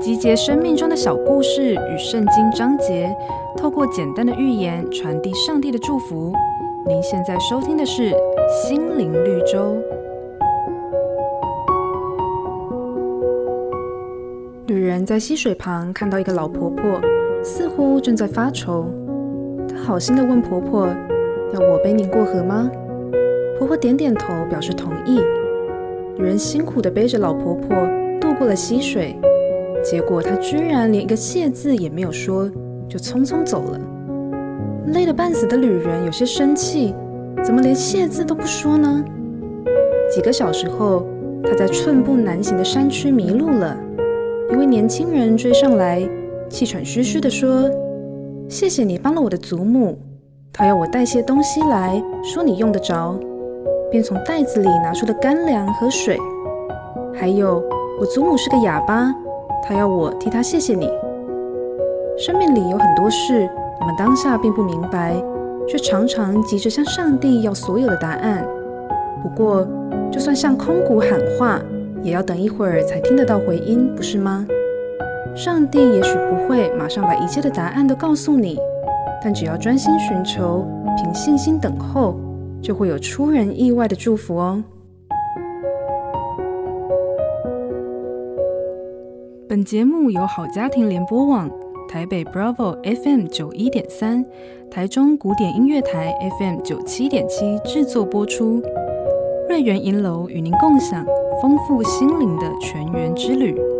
集结生命中的小故事与圣经章节，透过简单的寓言传递上帝的祝福。您现在收听的是《心灵绿洲》。女人在溪水旁看到一个老婆婆，似乎正在发愁。她好心地问婆婆：“要我背您过河吗？”婆婆点点头，表示同意。女人辛苦地背着老婆婆渡过了溪水。结果他居然连一个谢字也没有说，就匆匆走了。累得半死的旅人有些生气，怎么连谢字都不说呢？几个小时后，他在寸步难行的山区迷路了。一位年轻人追上来，气喘吁吁地说：“谢谢你帮了我的祖母，他要我带些东西来，说你用得着，便从袋子里拿出了干粮和水。还有，我祖母是个哑巴。”她要我替她谢谢你。生命里有很多事，我们当下并不明白，却常常急着向上帝要所有的答案。不过，就算向空谷喊话，也要等一会儿才听得到回音，不是吗？上帝也许不会马上把一切的答案都告诉你，但只要专心寻求，凭信心等候，就会有出人意外的祝福哦。本节目由好家庭联播网、台北 Bravo FM 九一点三、台中古典音乐台 FM 九七点七制作播出。瑞源银楼与您共享丰富心灵的全员之旅。